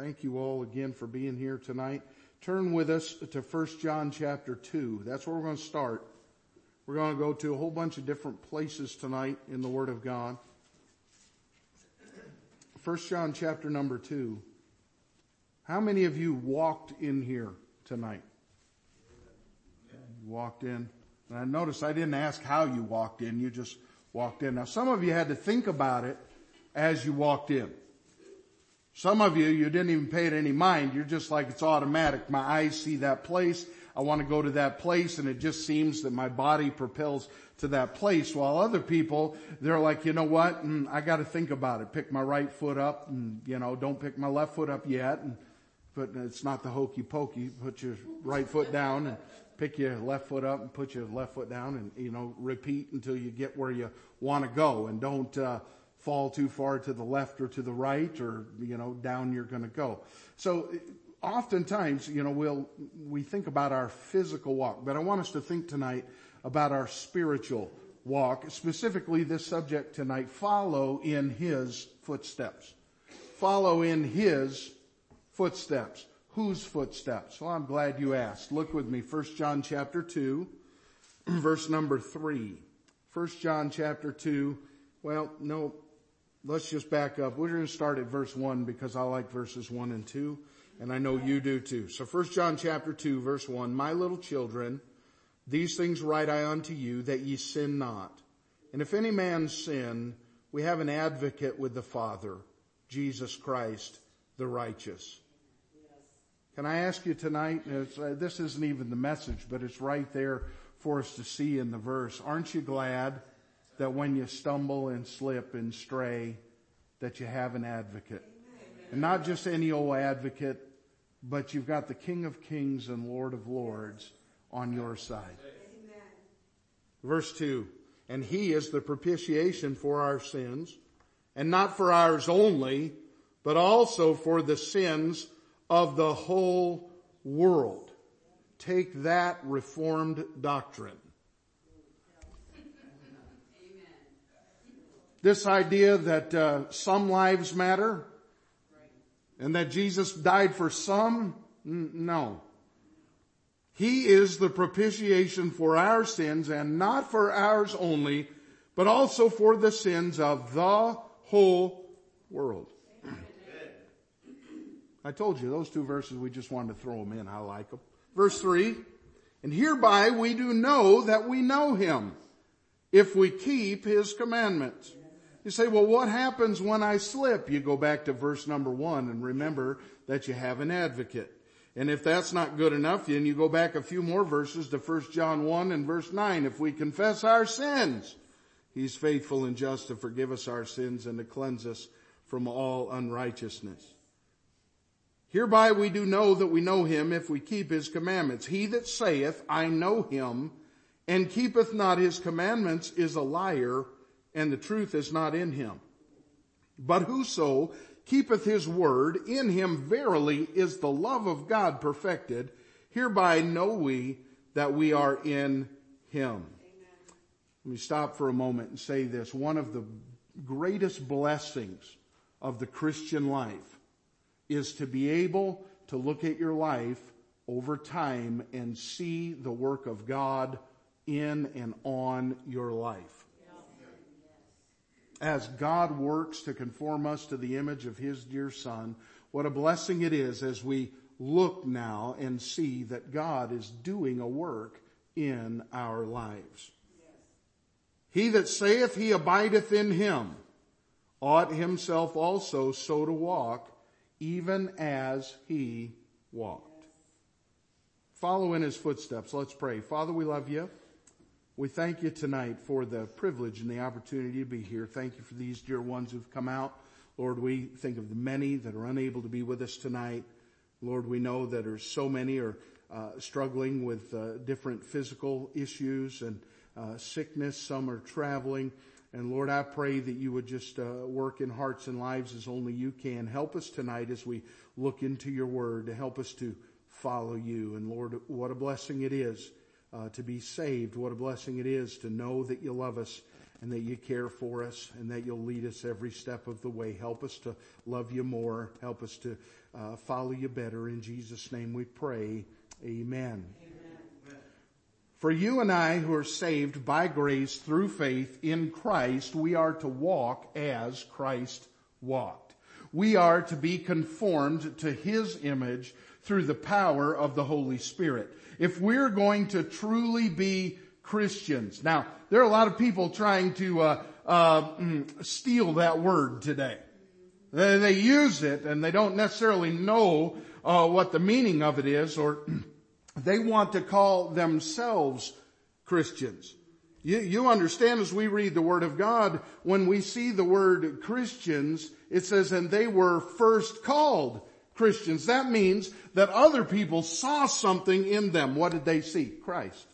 Thank you all again for being here tonight. Turn with us to 1 John chapter 2. That's where we're going to start. We're going to go to a whole bunch of different places tonight in the Word of God. 1 John chapter number 2. How many of you walked in here tonight? You walked in. And I noticed I didn't ask how you walked in. You just walked in. Now some of you had to think about it as you walked in. Some of you, you didn't even pay it any mind. You're just like, it's automatic. My eyes see that place. I want to go to that place and it just seems that my body propels to that place. While other people, they're like, you know what? Mm, I got to think about it. Pick my right foot up and, you know, don't pick my left foot up yet. And, but it's not the hokey pokey. Put your right foot down and pick your left foot up and put your left foot down and, you know, repeat until you get where you want to go and don't, uh, fall too far to the left or to the right or, you know, down you're going to go. So oftentimes, you know, we'll, we think about our physical walk, but I want us to think tonight about our spiritual walk, specifically this subject tonight, follow in His footsteps. Follow in His footsteps. Whose footsteps? Well, I'm glad you asked. Look with me, 1 John chapter 2, verse number 3. 1 John chapter 2, well, no, let's just back up. We're going to start at verse 1 because I like verses 1 and 2, and I know you do too. So 1 John chapter 2, verse 1, My little children, these things write I unto you that ye sin not. And if any man sin, we have an advocate with the Father, Jesus Christ, the righteous. Can I ask you tonight, uh, this isn't even the message, but it's right there for us to see in the verse. Aren't you glad that when you stumble and slip and stray, that you have an advocate? And not just any old advocate, but you've got the King of Kings and Lord of Lords on your side. Verse 2, and he is the propitiation for our sins, and not for ours only, but also for the sins of the whole world. Take that reformed doctrine. This idea that uh, some lives matter and that Jesus died for some, N- no. He is the propitiation for our sins and not for ours only, but also for the sins of the whole world. I told you those two verses, we just wanted to throw them in. I like them. Verse three, and hereby we do know that we know him if we keep his commandments. You say, well, what happens when I slip? You go back to verse number one and remember that you have an advocate. And if that's not good enough, then you go back a few more verses to 1 John 1 and verse 9. If we confess our sins, He's faithful and just to forgive us our sins and to cleanse us from all unrighteousness. Hereby we do know that we know him if we keep his commandments. He that saith, I know him, and keepeth not his commandments is a liar, and the truth is not in him. But whoso keepeth his word, in him verily is the love of God perfected. Hereby know we that we are in him. Amen. Let me stop for a moment and say this. One of the greatest blessings of the Christian life is to be able to look at your life over time and see the work of God in and on your life. As God works to conform us to the image of His dear Son, what a blessing it is as we look now and see that God is doing a work in our lives. He that saith he abideth in him ought himself also so to walk even as he walked. Follow in his footsteps. Let's pray. Father, we love you. We thank you tonight for the privilege and the opportunity to be here. Thank you for these dear ones who've come out. Lord, we think of the many that are unable to be with us tonight. Lord, we know that there's so many are uh, struggling with uh, different physical issues and uh, sickness. Some are traveling. And Lord, I pray that you would just uh, work in hearts and lives as only you can. Help us tonight as we look into your word to help us to follow you. And Lord, what a blessing it is uh, to be saved. What a blessing it is to know that you love us and that you care for us and that you'll lead us every step of the way. Help us to love you more. Help us to uh, follow you better. In Jesus' name we pray. Amen. Amen. For you and I who are saved by grace through faith in Christ, we are to walk as Christ walked. We are to be conformed to His image through the power of the Holy Spirit. If we're going to truly be Christians. Now, there are a lot of people trying to uh, uh, mm, steal that word today. They, use it and they don't necessarily know uh, what the meaning of it is, or they want to call themselves Christians. You, you understand as we read the Word of God, when we see the word Christians, it says, and they were first called Christians. That means that other people saw something in them. What did they see? Christ.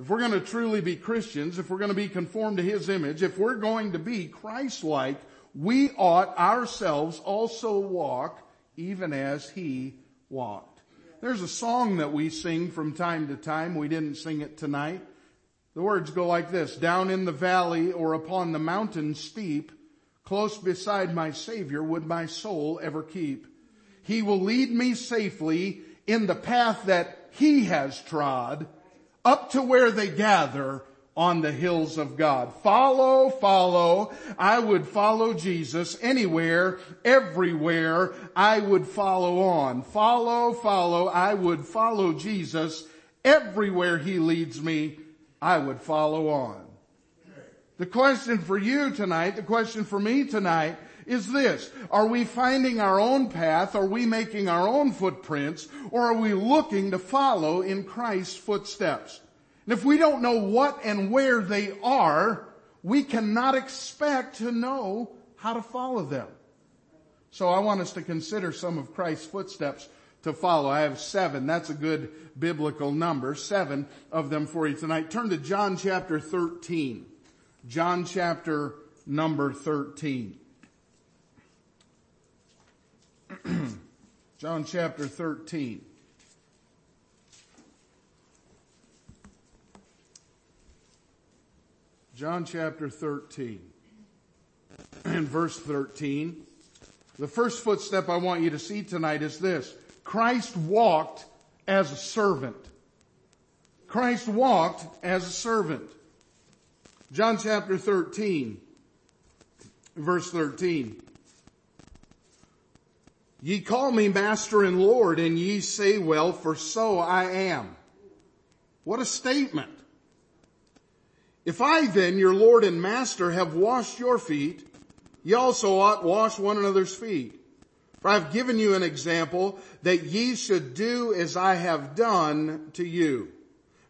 If we're going to truly be Christians, if we're going to be conformed to His image, if we're going to be Christ-like, we ought ourselves also walk even as He walked. There's a song that we sing from time to time. We didn't sing it tonight. The words go like this, down in the valley or upon the mountain steep, close beside my Savior would my soul ever keep. He will lead me safely in the path that He has trod up to where they gather on the hills of God. Follow, follow. I would follow Jesus anywhere, everywhere. I would follow on. Follow, follow. I would follow Jesus everywhere he leads me. I would follow on. The question for you tonight, the question for me tonight is this. Are we finding our own path? Are we making our own footprints? Or are we looking to follow in Christ's footsteps? And if we don't know what and where they are, we cannot expect to know how to follow them. So I want us to consider some of Christ's footsteps to follow. I have seven. That's a good biblical number. Seven of them for you tonight. Turn to John chapter 13. John chapter number 13. John chapter 13. John chapter 13 and verse 13. The first footstep I want you to see tonight is this. Christ walked as a servant. Christ walked as a servant. John chapter 13, verse 13. Ye call me master and Lord, and ye say, well, for so I am. What a statement. If I then, your Lord and master, have washed your feet, ye also ought wash one another's feet. For I have given you an example that ye should do as I have done to you.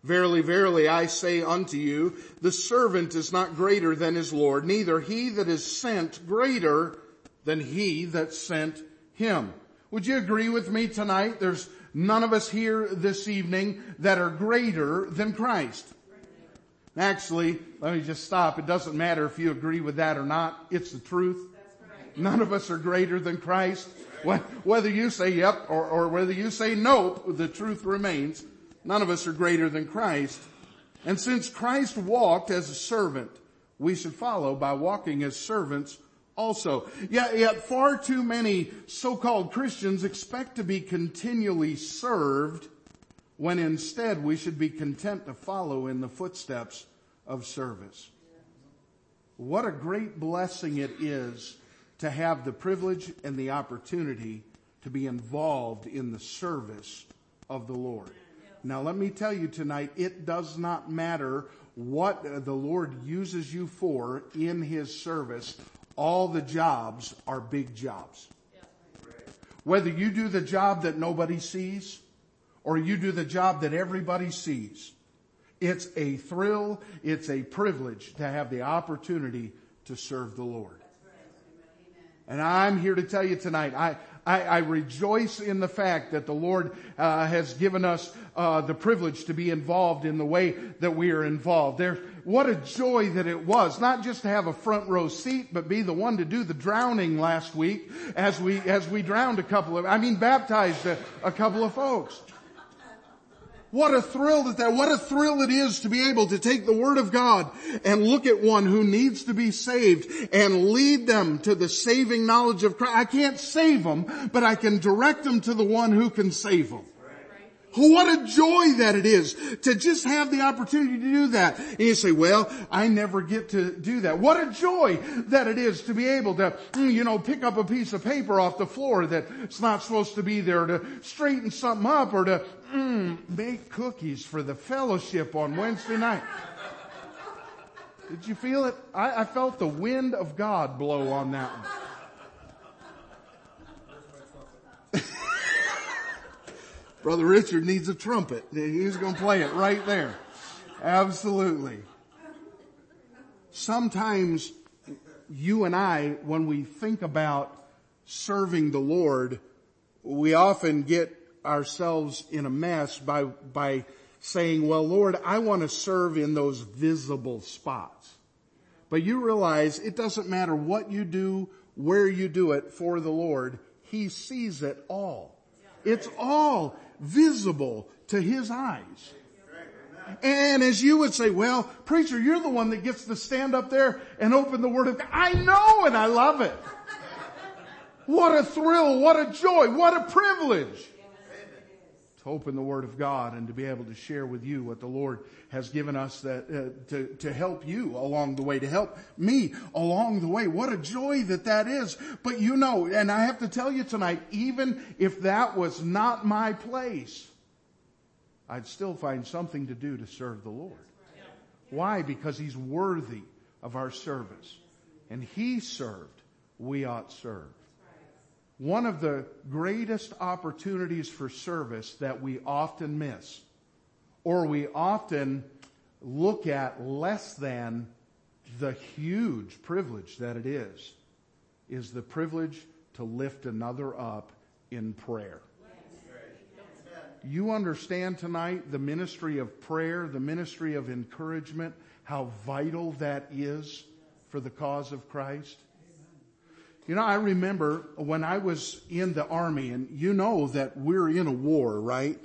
Verily, verily, I say unto you, the servant is not greater than his Lord, neither he that is sent greater than he that sent him. Would you agree with me tonight? There's none of us here this evening that are greater than Christ. Actually, let me just stop. It doesn't matter if you agree with that or not. It's the truth. None of us are greater than Christ. Whether you say yep or, or whether you say nope, the truth remains. None of us are greater than Christ. And since Christ walked as a servant, we should follow by walking as servants also. Yet, yet far too many so-called Christians expect to be continually served when instead we should be content to follow in the footsteps of service. What a great blessing it is to have the privilege and the opportunity to be involved in the service of the Lord. Now let me tell you tonight, it does not matter what the Lord uses you for in His service all the jobs are big jobs. Whether you do the job that nobody sees or you do the job that everybody sees, it's a thrill, it's a privilege to have the opportunity to serve the Lord. And I'm here to tell you tonight, I, I, I rejoice in the fact that the Lord uh, has given us uh, the privilege to be involved in the way that we are involved. There, what a joy that it was, not just to have a front row seat, but be the one to do the drowning last week as we as we drowned a couple of, I mean, baptized a, a couple of folks. What a thrill that that, what a thrill it is to be able to take the Word of God and look at one who needs to be saved and lead them to the saving knowledge of Christ. I can't save them, but I can direct them to the one who can save them. What a joy that it is to just have the opportunity to do that. And you say, well, I never get to do that. What a joy that it is to be able to, mm, you know, pick up a piece of paper off the floor that's not supposed to be there, to straighten something up or to mm, make cookies for the fellowship on Wednesday night. Did you feel it? I, I felt the wind of God blow on that one. Brother Richard needs a trumpet. He's going to play it right there. Absolutely. Sometimes you and I, when we think about serving the Lord, we often get ourselves in a mess by, by saying, well, Lord, I want to serve in those visible spots. But you realize it doesn't matter what you do, where you do it for the Lord. He sees it all. It's all visible to his eyes. And as you would say, well, preacher, you're the one that gets to stand up there and open the word of God. I know and I love it. What a thrill, what a joy, what a privilege open the Word of God and to be able to share with you what the Lord has given us that, uh, to, to help you along the way, to help me along the way. What a joy that that is. But you know, and I have to tell you tonight, even if that was not my place, I'd still find something to do to serve the Lord. Why? Because He's worthy of our service. And He served, we ought serve one of the greatest opportunities for service that we often miss, or we often look at less than the huge privilege that it is, is the privilege to lift another up in prayer. You understand tonight the ministry of prayer, the ministry of encouragement, how vital that is for the cause of Christ? You know, I remember when I was in the army and you know that we're in a war, right?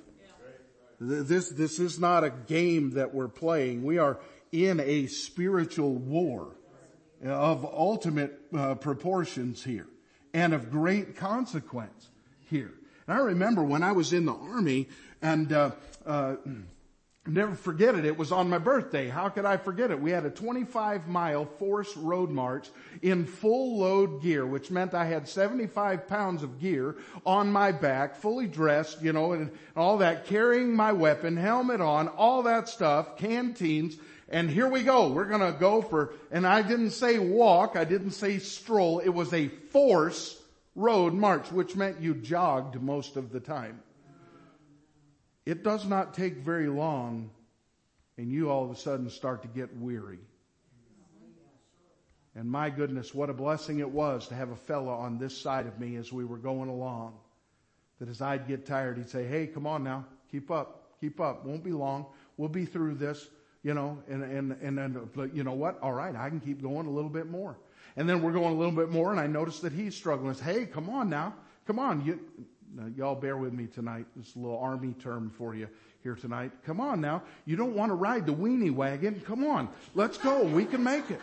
This, this is not a game that we're playing. We are in a spiritual war of ultimate uh, proportions here and of great consequence here. And I remember when I was in the army and, uh, uh, Never forget it. It was on my birthday. How could I forget it? We had a 25 mile force road march in full load gear, which meant I had 75 pounds of gear on my back, fully dressed, you know, and all that, carrying my weapon, helmet on, all that stuff, canteens, and here we go. We're gonna go for, and I didn't say walk, I didn't say stroll, it was a force road march, which meant you jogged most of the time. It does not take very long and you all of a sudden start to get weary. And my goodness, what a blessing it was to have a fellow on this side of me as we were going along. That as I'd get tired, he'd say, hey, come on now, keep up, keep up. Won't be long. We'll be through this, you know, and, and, and then, you know what? All right, I can keep going a little bit more. And then we're going a little bit more and I notice that he's struggling. Hey, come on now. Come on. You, now, y'all bear with me tonight. This is a little army term for you here tonight. Come on now. You don't want to ride the weenie wagon. Come on. Let's go. We can make it.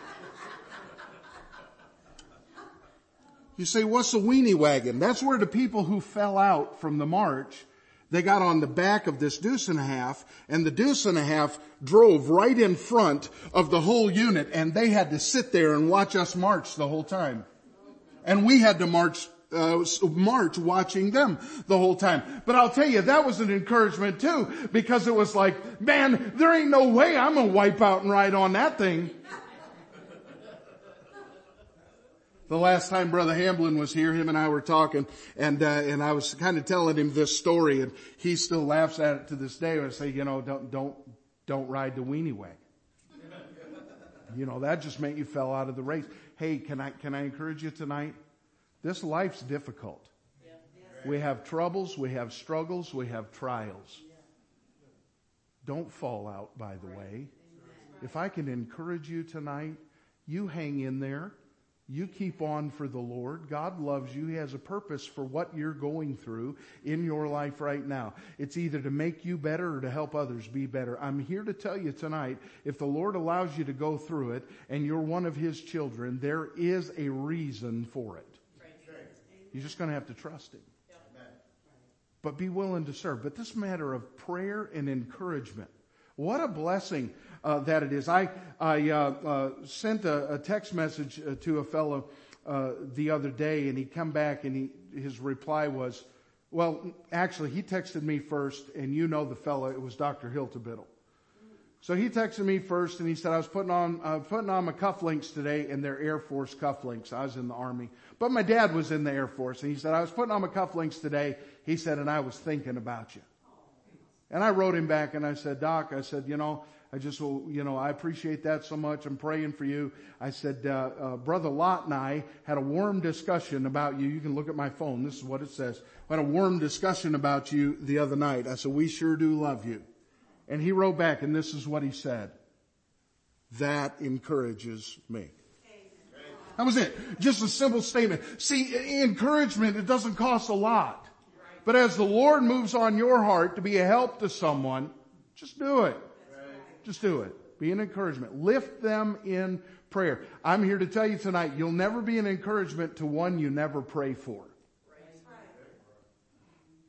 You say, what's a weenie wagon? That's where the people who fell out from the march, they got on the back of this deuce and a half, and the deuce and a half drove right in front of the whole unit, and they had to sit there and watch us march the whole time. And we had to march uh, march watching them the whole time. But I'll tell you, that was an encouragement too, because it was like, man, there ain't no way I'm gonna wipe out and ride on that thing. The last time Brother Hamblin was here, him and I were talking, and uh, and I was kind of telling him this story, and he still laughs at it to this day. I say, you know, don't don't don't ride the weenie wagon. you know, that just meant you fell out of the race. Hey, can I can I encourage you tonight? This life's difficult. We have troubles, we have struggles, we have trials. Don't fall out, by the way. If I can encourage you tonight, you hang in there. you keep on for the Lord. God loves you. He has a purpose for what you're going through in your life right now. It's either to make you better or to help others be better. I'm here to tell you tonight, if the Lord allows you to go through it and you're one of His children, there is a reason for it. You're just going to have to trust Him. But be willing to serve. But this matter of prayer and encouragement, what a blessing uh, that it is. I, I uh, uh, sent a, a, text message uh, to a fellow uh, the other day, and he come back and he his reply was, well, actually, he texted me first, and you know the fellow. It was Dr. Hiltebittle. So he texted me first, and he said I was putting on uh, putting on my cufflinks today, and they're Air Force cufflinks. I was in the Army, but my dad was in the Air Force, and he said I was putting on my cufflinks today. He said, and I was thinking about you. And I wrote him back, and I said, Doc, I said, you know, I just, will you know, I appreciate that so much. I'm praying for you. I said, uh, uh, Brother Lot and I had a warm discussion about you. You can look at my phone. This is what it says. We had a warm discussion about you the other night. I said, we sure do love you. And he wrote back and this is what he said. That encourages me. That was it. Just a simple statement. See, encouragement, it doesn't cost a lot. But as the Lord moves on your heart to be a help to someone, just do it. Just do it. Be an encouragement. Lift them in prayer. I'm here to tell you tonight, you'll never be an encouragement to one you never pray for.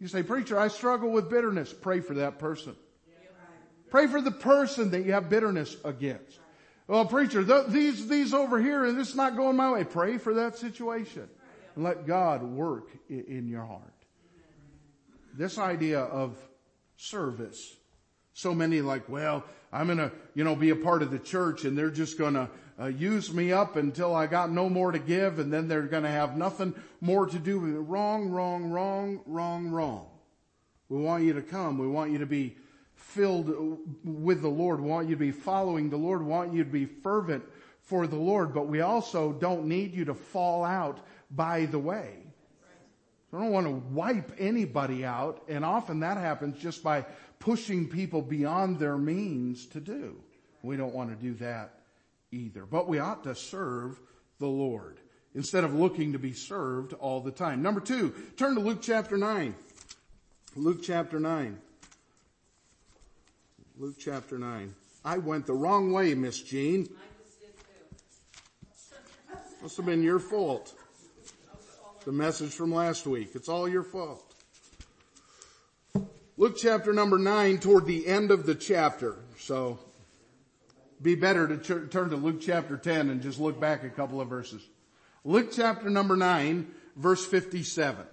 You say, preacher, I struggle with bitterness. Pray for that person. Pray for the person that you have bitterness against. Well, preacher, th- these, these over here and this is not going my way. Pray for that situation and let God work in, in your heart. This idea of service. So many like, well, I'm going to, you know, be a part of the church and they're just going to uh, use me up until I got no more to give and then they're going to have nothing more to do with it. Wrong, wrong, wrong, wrong, wrong. We want you to come. We want you to be filled with the Lord. Want you to be following the Lord. Want you to be fervent for the Lord. But we also don't need you to fall out by the way. I don't want to wipe anybody out, and often that happens just by pushing people beyond their means to do. We don't want to do that either. But we ought to serve the Lord instead of looking to be served all the time. Number two, turn to Luke chapter 9. Luke chapter 9. Luke chapter 9. I went the wrong way, Miss Jean. Must have been your fault. The message from last week. It's all your fault. Luke chapter number nine toward the end of the chapter. So be better to ch- turn to Luke chapter 10 and just look back a couple of verses. Luke chapter number nine, verse 57.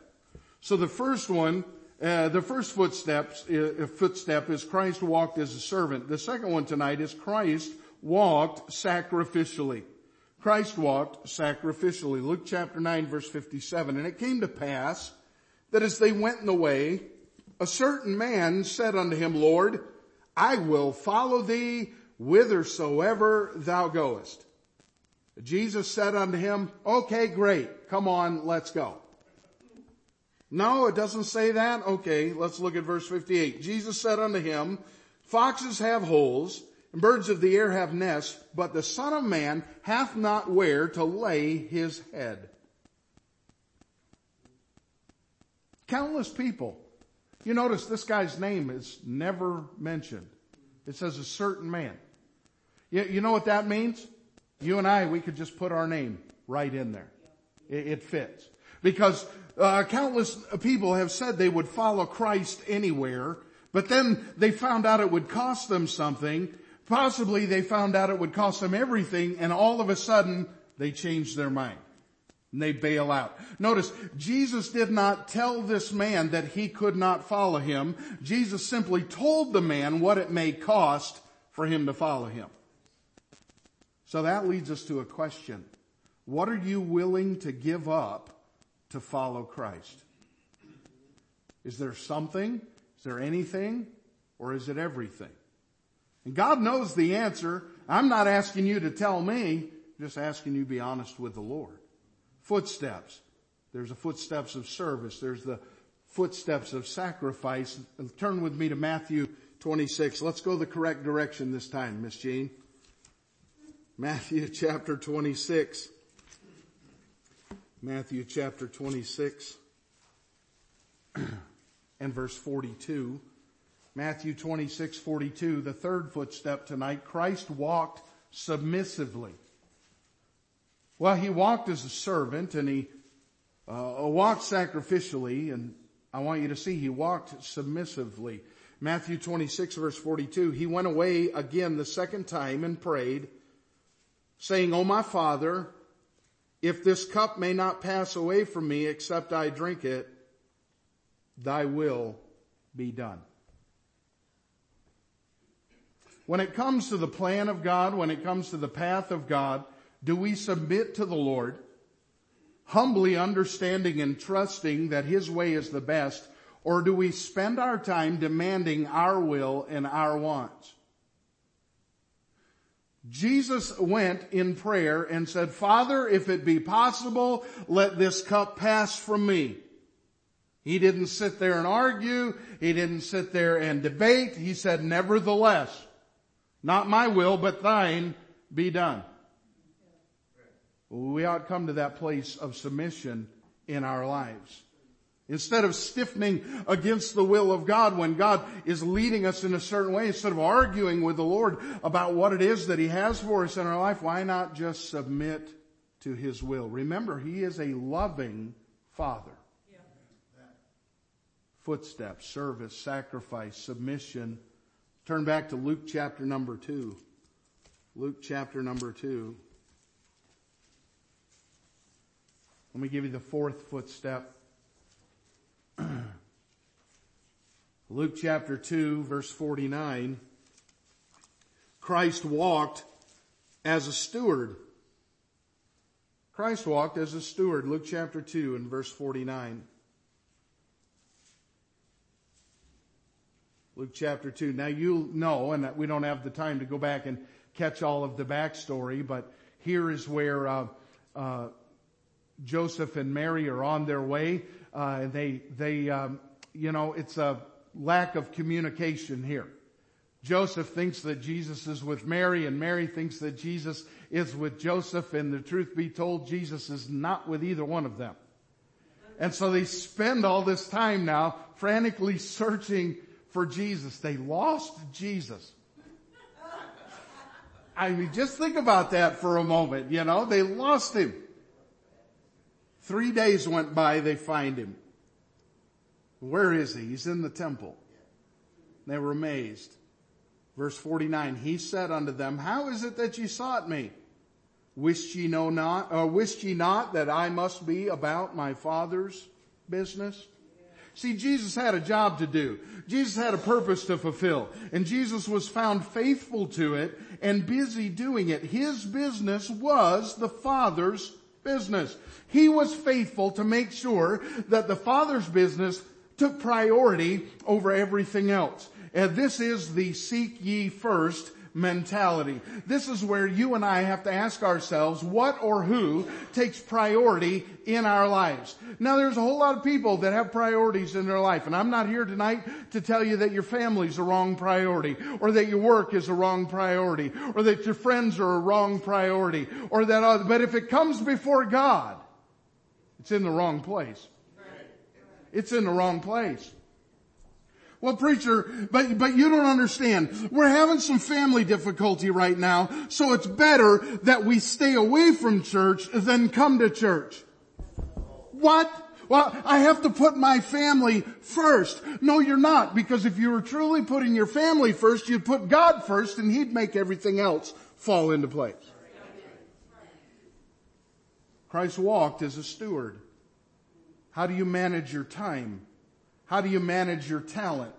So the first one, uh, the first footsteps, uh, footstep is Christ walked as a servant. The second one tonight is Christ walked sacrificially. Christ walked sacrificially. Luke chapter 9 verse 57. And it came to pass that as they went in the way, a certain man said unto him, Lord, I will follow thee whithersoever thou goest. Jesus said unto him, okay, great. Come on, let's go. No, it doesn't say that. Okay, let's look at verse 58. Jesus said unto him, foxes have holes and birds of the air have nests, but the son of man hath not where to lay his head. Countless people you notice this guy's name is never mentioned. It says a certain man. You, know what that means? You and I, we could just put our name right in there. It fits. Because uh, countless people have said they would follow Christ anywhere, but then they found out it would cost them something. Possibly they found out it would cost them everything, and all of a sudden they changed their mind. And they bail out. Notice, Jesus did not tell this man that he could not follow him. Jesus simply told the man what it may cost for him to follow him. So that leads us to a question. What are you willing to give up to follow Christ? Is there something? Is there anything? Or is it everything? And God knows the answer. I'm not asking you to tell me, I'm just asking you to be honest with the Lord footsteps. There's the footsteps of service. There's the footsteps of sacrifice. Turn with me to Matthew 26. Let's go the correct direction this time, Miss Jean. Matthew chapter 26. Matthew chapter 26 and verse 42. Matthew 26, 42, the third footstep tonight, Christ walked submissively. Well, he walked as a servant and he uh, walked sacrificially and I want you to see he walked submissively. Matthew 26 verse 42, he went away again the second time and prayed saying, O my father, if this cup may not pass away from me except I drink it, thy will be done. When it comes to the plan of God, when it comes to the path of God, do we submit to the Lord, humbly understanding and trusting that His way is the best, or do we spend our time demanding our will and our wants? Jesus went in prayer and said, Father, if it be possible, let this cup pass from me. He didn't sit there and argue. He didn't sit there and debate. He said, nevertheless, not my will, but thine be done. We ought to come to that place of submission in our lives. Instead of stiffening against the will of God when God is leading us in a certain way, instead of arguing with the Lord about what it is that He has for us in our life, why not just submit to His will? Remember, He is a loving Father. Yeah. Footsteps, service, sacrifice, submission. Turn back to Luke chapter number two. Luke chapter number two. Let me give you the fourth footstep. Luke chapter 2 verse 49. Christ walked as a steward. Christ walked as a steward. Luke chapter 2 and verse 49. Luke chapter 2. Now you know, and we don't have the time to go back and catch all of the backstory, but here is where uh, uh, Joseph and Mary are on their way. Uh, they, they, um, you know, it's a lack of communication here. Joseph thinks that Jesus is with Mary and Mary thinks that Jesus is with Joseph and the truth be told, Jesus is not with either one of them. And so they spend all this time now frantically searching for Jesus. They lost Jesus. I mean, just think about that for a moment, you know, they lost him. Three days went by, they find him. Where is he? He's in the temple. They were amazed. Verse 49, he said unto them, how is it that ye sought me? Wist ye know not, uh, or wished ye not that I must be about my father's business? See, Jesus had a job to do. Jesus had a purpose to fulfill. And Jesus was found faithful to it and busy doing it. His business was the Father's business. He was faithful to make sure that the Father's business took priority over everything else. And this is the seek ye first mentality. This is where you and I have to ask ourselves what or who takes priority in our lives. Now there's a whole lot of people that have priorities in their life and I'm not here tonight to tell you that your family's a wrong priority or that your work is a wrong priority or that your friends are a wrong priority or that, but if it comes before God, it's in the wrong place. It's in the wrong place. Well, preacher, but, but you don't understand. We're having some family difficulty right now, so it's better that we stay away from church than come to church. What? Well, I have to put my family first. No, you're not, because if you were truly putting your family first, you'd put God first and He'd make everything else fall into place. Christ walked as a steward. How do you manage your time? How do you manage your talent?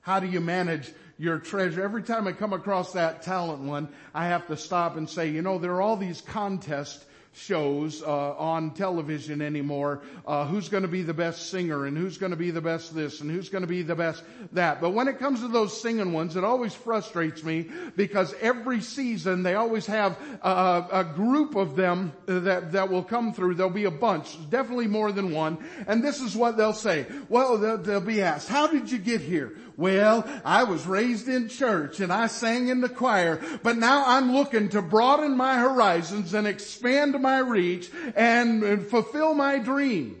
How do you manage your treasure? Every time I come across that talent one, I have to stop and say, you know, there are all these contests shows uh, on television anymore. Uh, who's going to be the best singer and who's going to be the best this and who's going to be the best that. But when it comes to those singing ones, it always frustrates me because every season they always have a, a group of them that that will come through. There'll be a bunch, definitely more than one, and this is what they'll say. Well, they'll, they'll be asked, "How did you get here?" Well, I was raised in church and I sang in the choir, but now I'm looking to broaden my horizons and expand my reach and, fulfill my dream.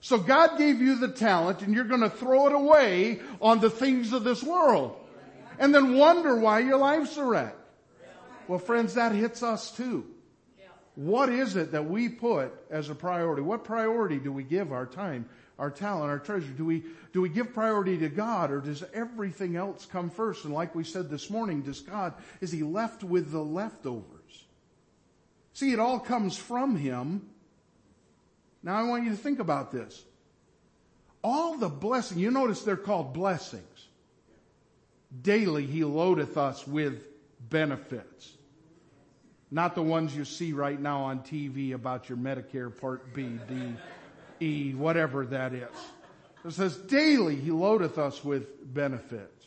So God gave you the talent and you're going to throw it away on the things of this world and then wonder why your life's a wreck. Well friends, that hits us too. What is it that we put as a priority? What priority do we give our time, our talent, our treasure? Do we, do we give priority to God or does everything else come first? And like we said this morning, does God, is He left with the leftovers? See, it all comes from Him. Now I want you to think about this. All the blessing, you notice they're called blessings. Daily He loadeth us with benefits. Not the ones you see right now on TV about your Medicare Part B, D, E, whatever that is. It says daily he loadeth us with benefits.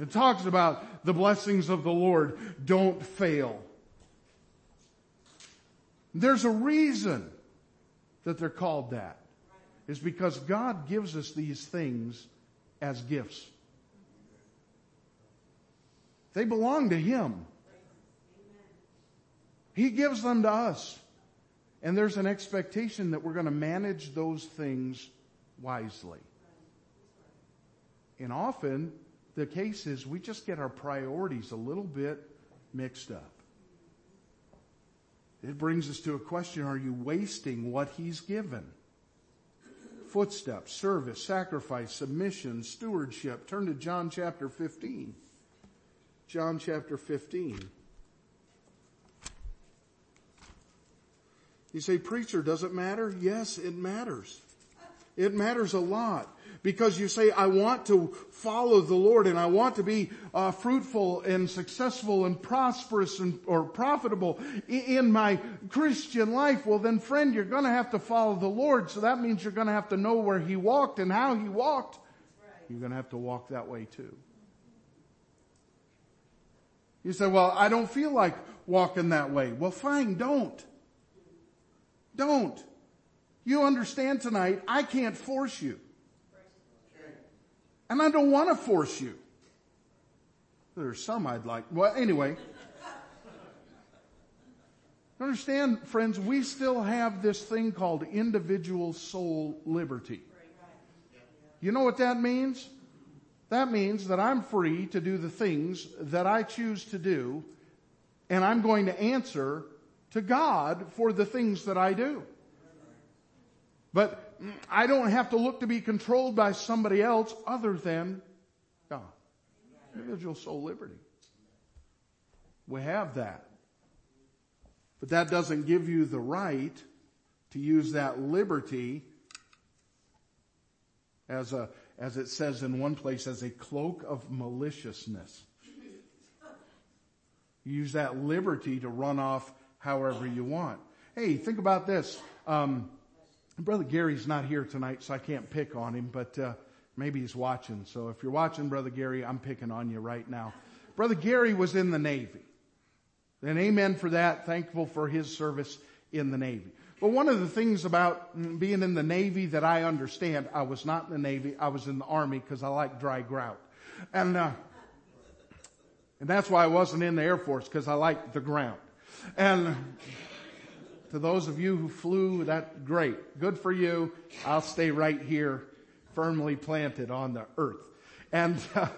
It talks about the blessings of the Lord don't fail. There's a reason that they're called that. Is because God gives us these things as gifts. They belong to Him. He gives them to us. And there's an expectation that we're going to manage those things wisely. And often the case is we just get our priorities a little bit mixed up. It brings us to a question, are you wasting what he's given? Footsteps, service, sacrifice, submission, stewardship. Turn to John chapter 15. John chapter 15. You say, preacher, does it matter? Yes, it matters. It matters a lot because you say, I want to follow the Lord and I want to be uh, fruitful and successful and prosperous and, or profitable in my Christian life. Well then friend, you're gonna have to follow the Lord. So that means you're gonna have to know where He walked and how He walked. You're gonna have to walk that way too. You say, well, I don't feel like walking that way. Well fine, don't. Don't. You understand tonight, I can't force you. And I don't want to force you. There's some I'd like. Well, anyway. Understand, friends, we still have this thing called individual soul liberty. You know what that means? That means that I'm free to do the things that I choose to do, and I'm going to answer to God for the things that I do. But I don't have to look to be controlled by somebody else other than God. Individual soul liberty. We have that. But that doesn't give you the right to use that liberty as a, as it says in one place, as a cloak of maliciousness. You use that liberty to run off however you want. Hey, think about this. Um, Brother Gary's not here tonight, so I can't pick on him, but uh, maybe he's watching. So if you're watching, Brother Gary, I'm picking on you right now. Brother Gary was in the Navy. And amen for that. Thankful for his service in the Navy. But one of the things about being in the Navy that I understand, I was not in the Navy, I was in the Army because I like dry grout. And, uh, and that's why I wasn't in the Air Force because I like the ground. And to those of you who flew, that great. Good for you. I'll stay right here firmly planted on the earth. And uh,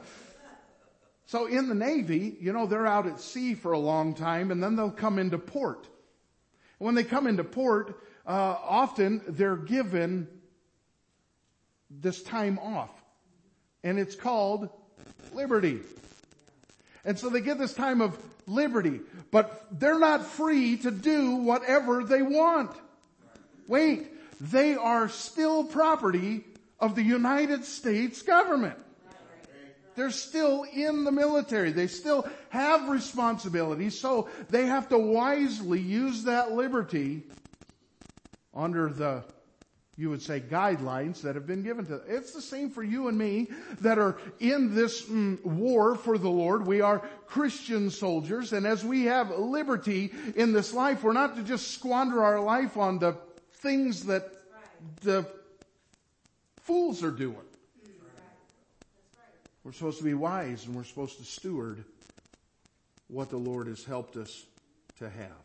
so in the Navy, you know, they're out at sea for a long time and then they'll come into port. when they come into port, uh, often they're given this time off. And it's called liberty. And so they get this time of liberty, but they're not free to do whatever they want. Wait, they are still property of the United States government. They're still in the military. They still have responsibilities, so they have to wisely use that liberty under the you would say guidelines that have been given to them. it's the same for you and me that are in this mm, war for the lord we are christian soldiers and as we have liberty in this life we're not to just squander our life on the things that the fools are doing we're supposed to be wise and we're supposed to steward what the lord has helped us to have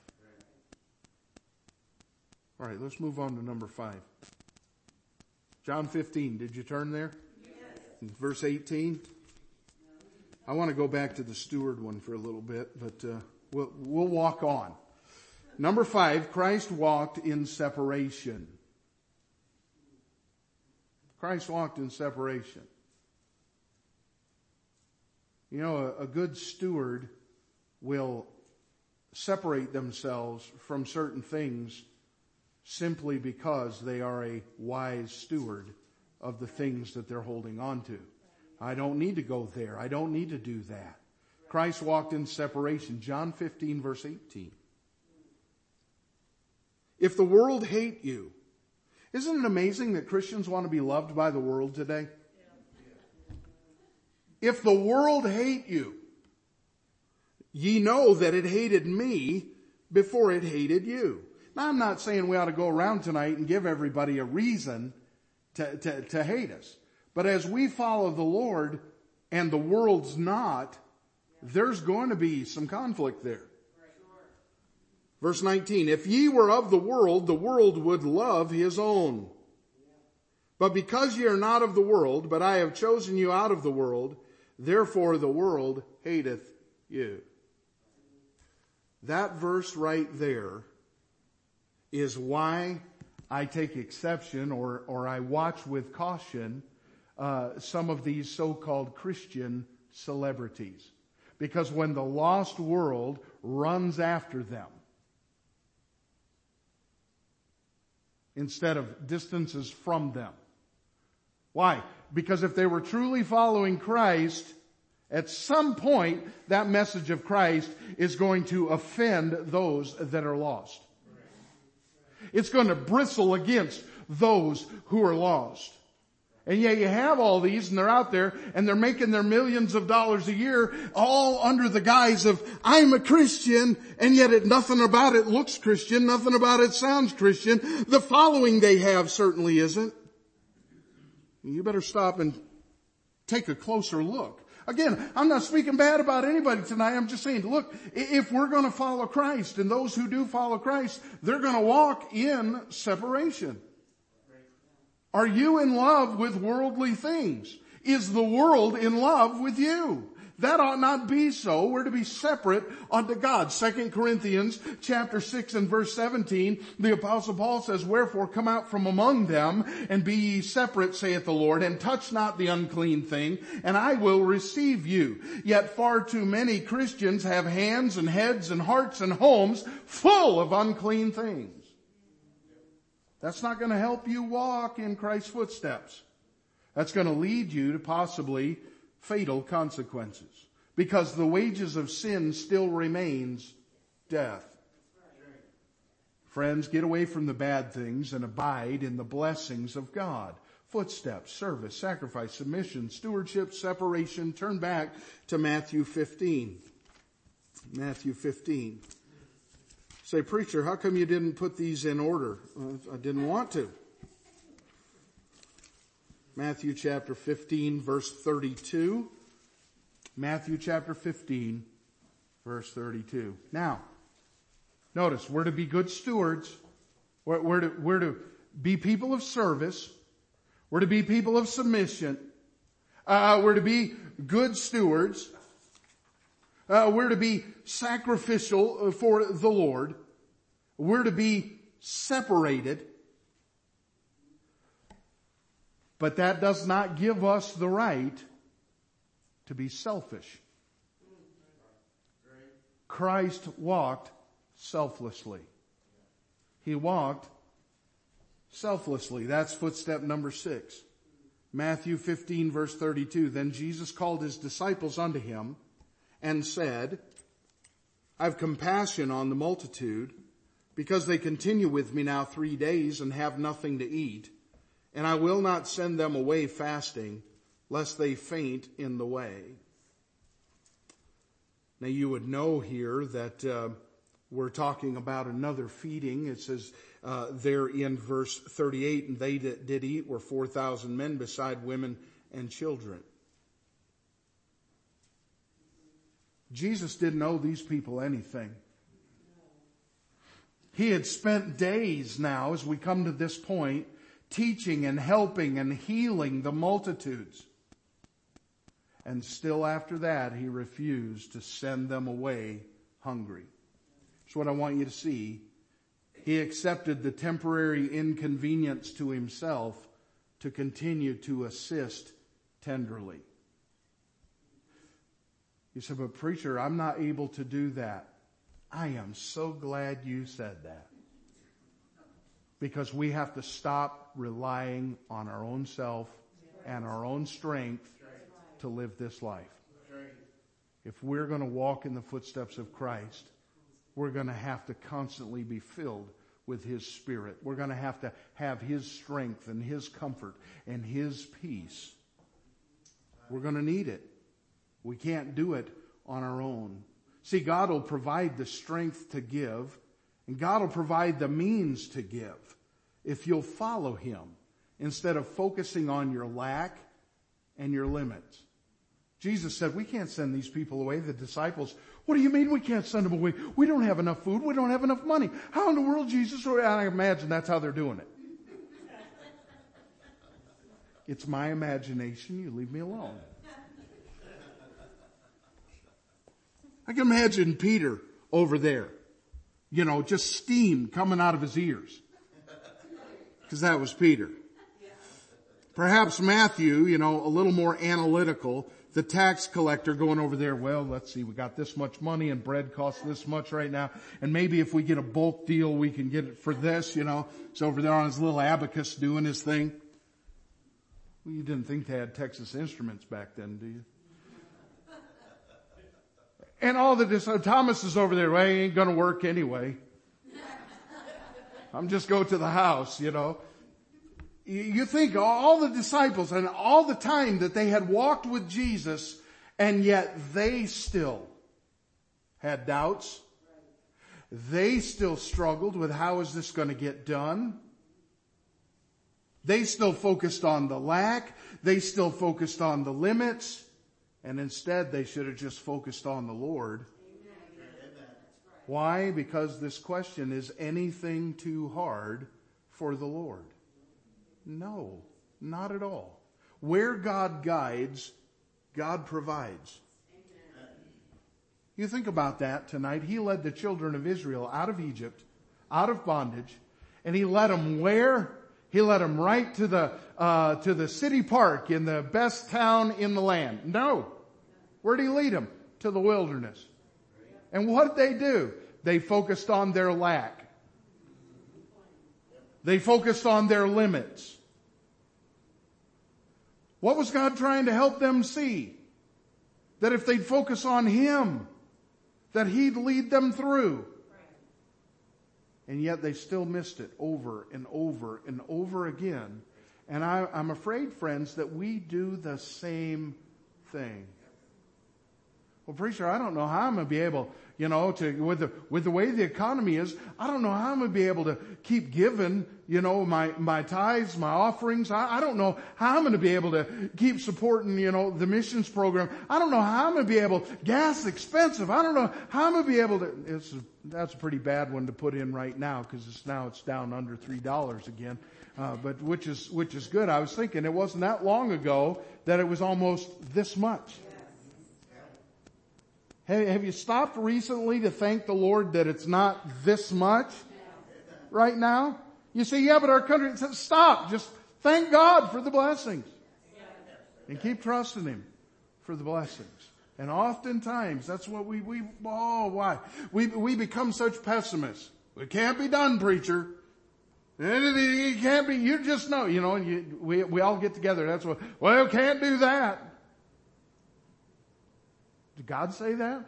All right, let's move on to number five. John 15, did you turn there? Yes. Verse 18. I want to go back to the steward one for a little bit, but uh, we'll, we'll walk on. Number five, Christ walked in separation. Christ walked in separation. You know, a, a good steward will separate themselves from certain things simply because they are a wise steward of the things that they're holding on to. I don't need to go there. I don't need to do that. Christ walked in separation. John 15 verse 18. If the world hate you, isn't it amazing that Christians want to be loved by the world today? If the world hate you, ye know that it hated me before it hated you. Now I'm not saying we ought to go around tonight and give everybody a reason to, to, to hate us. But as we follow the Lord and the world's not, there's going to be some conflict there. Verse 19, if ye were of the world, the world would love his own. But because ye are not of the world, but I have chosen you out of the world, therefore the world hateth you. That verse right there is why I take exception or, or I watch with caution uh, some of these so-called Christian celebrities. Because when the lost world runs after them, instead of distances from them. Why? Because if they were truly following Christ, at some point that message of Christ is going to offend those that are lost. It's going to bristle against those who are lost. And yet you have all these and they're out there and they're making their millions of dollars a year all under the guise of, I'm a Christian and yet it, nothing about it looks Christian, nothing about it sounds Christian. The following they have certainly isn't. You better stop and take a closer look. Again, I'm not speaking bad about anybody tonight. I'm just saying, look, if we're going to follow Christ and those who do follow Christ, they're going to walk in separation. Are you in love with worldly things? Is the world in love with you? That ought not be so. We're to be separate unto God. Second Corinthians chapter 6 and verse 17, the apostle Paul says, Wherefore come out from among them and be ye separate, saith the Lord, and touch not the unclean thing, and I will receive you. Yet far too many Christians have hands and heads and hearts and homes full of unclean things. That's not going to help you walk in Christ's footsteps. That's going to lead you to possibly fatal consequences because the wages of sin still remains death. Friends, get away from the bad things and abide in the blessings of God. Footsteps, service, sacrifice, submission, stewardship, separation. Turn back to Matthew 15. Matthew 15. Say, preacher, how come you didn't put these in order? Uh, I didn't want to. Matthew chapter 15 verse 32. Matthew chapter 15 verse 32. Now, notice, we're to be good stewards. We're, we're, to, we're to be people of service. We're to be people of submission. Uh, we're to be good stewards. Uh, we're to be sacrificial uh, for the Lord. We're to be separated. But that does not give us the right to be selfish. Christ walked selflessly. He walked selflessly. That's footstep number six. Matthew 15 verse 32. Then Jesus called his disciples unto him and said, I've compassion on the multitude because they continue with me now three days and have nothing to eat. And I will not send them away fasting lest they faint in the way. Now you would know here that uh, we're talking about another feeding. It says uh, there in verse 38, and they that did eat were 4,000 men beside women and children. Jesus didn't owe these people anything. He had spent days now, as we come to this point, teaching and helping and healing the multitudes. And still after that, he refused to send them away hungry. That's what I want you to see. He accepted the temporary inconvenience to himself to continue to assist tenderly. You said, but preacher, I'm not able to do that. I am so glad you said that. Because we have to stop relying on our own self and our own strength to live this life. If we're going to walk in the footsteps of Christ, we're going to have to constantly be filled with His Spirit. We're going to have to have His strength and His comfort and His peace. We're going to need it. We can't do it on our own. See, God will provide the strength to give and God will provide the means to give if you'll follow Him instead of focusing on your lack and your limits. Jesus said, we can't send these people away, the disciples. What do you mean we can't send them away? We don't have enough food. We don't have enough money. How in the world, Jesus? I imagine that's how they're doing it. It's my imagination. You leave me alone. I can imagine Peter over there, you know, just steam coming out of his ears. Cause that was Peter. Perhaps Matthew, you know, a little more analytical, the tax collector going over there, well, let's see, we got this much money and bread costs this much right now. And maybe if we get a bulk deal, we can get it for this, you know. He's over there on his little abacus doing his thing. Well, you didn't think they had Texas Instruments back then, do you? And all the, uh, Thomas is over there, well, he ain't gonna work anyway. I'm just go to the house, you know. You think all the disciples and all the time that they had walked with Jesus and yet they still had doubts. They still struggled with how is this going to get done? They still focused on the lack. They still focused on the limits. And instead they should have just focused on the Lord. Why? Because this question is anything too hard for the Lord? No, not at all. Where God guides, God provides. You think about that tonight. He led the children of Israel out of Egypt, out of bondage, and he led them where? He led them right to the, uh, to the city park in the best town in the land. No. where did he lead them? To the wilderness. And what did they do? They focused on their lack. They focused on their limits. What was God trying to help them see? That if they'd focus on Him, that He'd lead them through. And yet they still missed it over and over and over again. And I, am afraid, friends, that we do the same thing. Well, preacher, I don't know how I'm going to be able you know, to, with the, with the way the economy is, I don't know how I'm going to be able to keep giving, you know, my, my tithes, my offerings. I, I don't know how I'm going to be able to keep supporting, you know, the missions program. I don't know how I'm going to be able, gas expensive. I don't know how I'm going to be able to, it's, that's a pretty bad one to put in right now because it's now it's down under $3 again. Uh, but which is, which is good. I was thinking it wasn't that long ago that it was almost this much. Have you stopped recently to thank the Lord that it's not this much right now? You say, yeah, but our country, stop. Just thank God for the blessings. And keep trusting Him for the blessings. And oftentimes, that's what we, we, oh, why? We, we become such pessimists. It can't be done, preacher. It can't be, you just know, you know, you, we, we all get together. That's what, well, can't do that. Did God say that?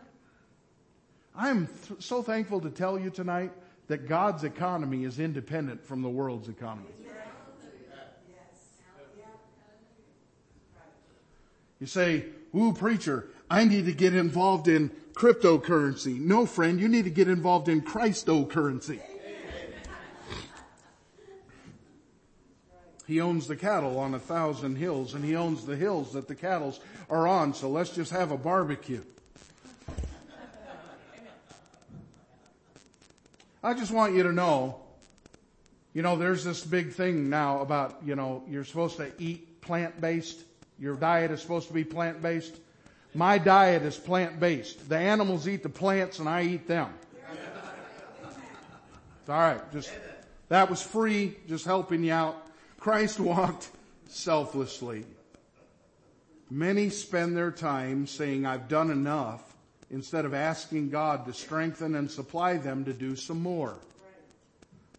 I'm th- so thankful to tell you tonight that God's economy is independent from the world's economy. You say, ooh, preacher, I need to get involved in cryptocurrency. No, friend, you need to get involved in Christocurrency. He owns the cattle on a thousand hills and he owns the hills that the cattle are on. So let's just have a barbecue. I just want you to know, you know, there's this big thing now about, you know, you're supposed to eat plant-based. Your diet is supposed to be plant-based. My diet is plant-based. The animals eat the plants and I eat them. Alright, just, that was free, just helping you out. Christ walked selflessly. Many spend their time saying, I've done enough, instead of asking God to strengthen and supply them to do some more.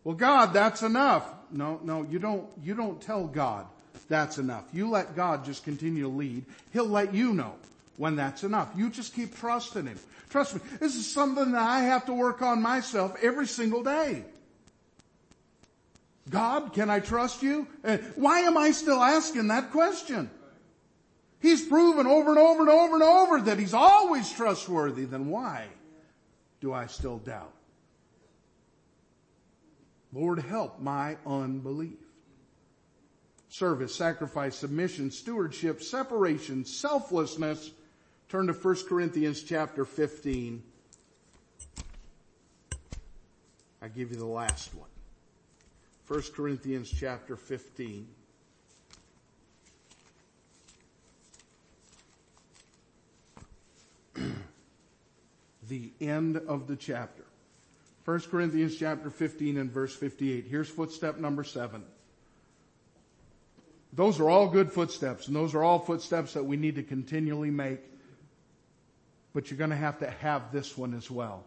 Well, God, that's enough. No, no, you don't, you don't tell God that's enough. You let God just continue to lead. He'll let you know when that's enough. You just keep trusting Him. Trust me, this is something that I have to work on myself every single day. God, can I trust you? Uh, why am I still asking that question? He's proven over and over and over and over that he's always trustworthy. Then why do I still doubt? Lord, help my unbelief. Service, sacrifice, submission, stewardship, separation, selflessness. Turn to 1 Corinthians chapter 15. I give you the last one. 1 Corinthians chapter 15. the end of the chapter. 1 Corinthians chapter 15 and verse 58. Here's footstep number seven. Those are all good footsteps and those are all footsteps that we need to continually make. But you're going to have to have this one as well.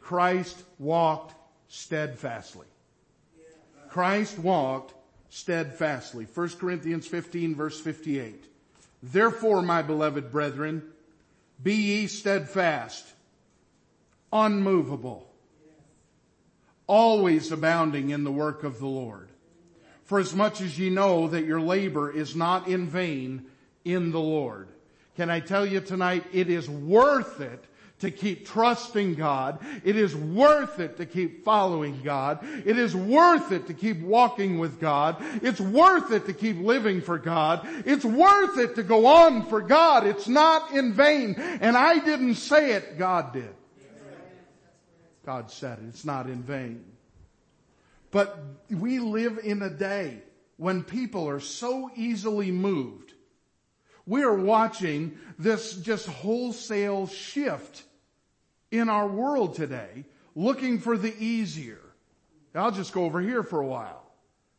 Christ walked steadfastly. Christ walked steadfastly. 1 Corinthians 15 verse 58. Therefore, my beloved brethren, be ye steadfast, unmovable, always abounding in the work of the Lord. For as much as ye know that your labor is not in vain in the Lord. Can I tell you tonight, it is worth it to keep trusting God. It is worth it to keep following God. It is worth it to keep walking with God. It's worth it to keep living for God. It's worth it to go on for God. It's not in vain. And I didn't say it, God did. God said it. It's not in vain. But we live in a day when people are so easily moved. We are watching this just wholesale shift in our world today, looking for the easier. I'll just go over here for a while.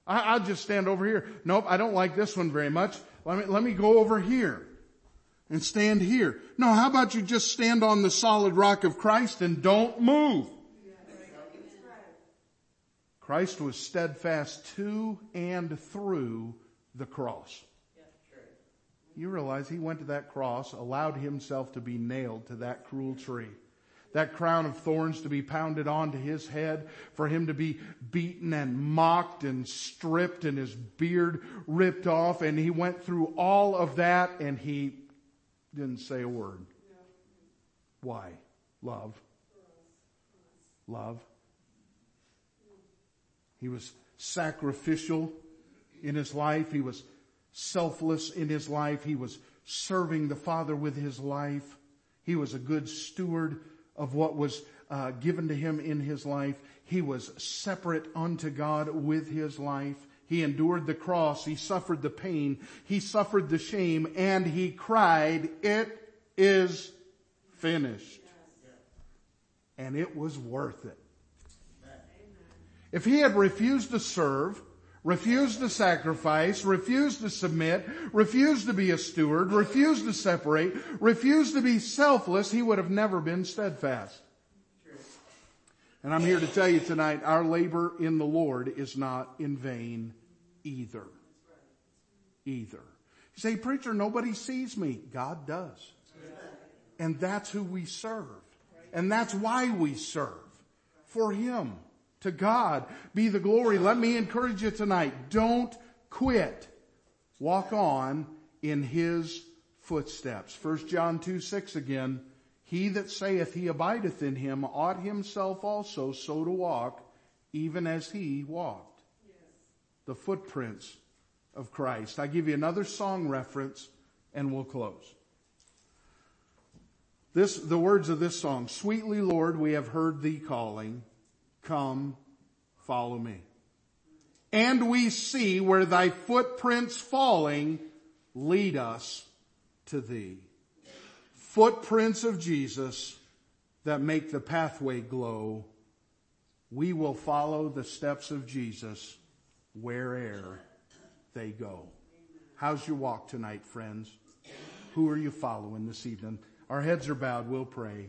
I, will just stand over here. Nope, I don't like this one very much. Let me, let me go over here and stand here. No, how about you just stand on the solid rock of Christ and don't move? Christ was steadfast to and through the cross. You realize he went to that cross, allowed himself to be nailed to that cruel tree. That crown of thorns to be pounded onto his head, for him to be beaten and mocked and stripped and his beard ripped off. And he went through all of that and he didn't say a word. Why? Love. Love. He was sacrificial in his life. He was selfless in his life. He was serving the Father with his life. He was a good steward of what was uh, given to him in his life. He was separate unto God with his life. He endured the cross. He suffered the pain. He suffered the shame and he cried, it is finished. And it was worth it. If he had refused to serve, refused to sacrifice, refused to submit, refused to be a steward, refused to separate, refused to be selfless, he would have never been steadfast. And I'm here to tell you tonight, our labor in the Lord is not in vain either. Either. You say, preacher, nobody sees me. God does. And that's who we serve. And that's why we serve. For Him. To God be the glory. Let me encourage you tonight. Don't quit. Walk on in His footsteps. 1 John 2, 6 again. He that saith he abideth in him ought himself also so to walk, even as he walked. Yes. The footprints of Christ. I give you another song reference and we'll close. This, the words of this song, Sweetly Lord, we have heard thee calling. Come, follow me. And we see where thy footprints falling lead us to thee. Footprints of Jesus that make the pathway glow. We will follow the steps of Jesus where'er they go. How's your walk tonight, friends? Who are you following this evening? Our heads are bowed. We'll pray.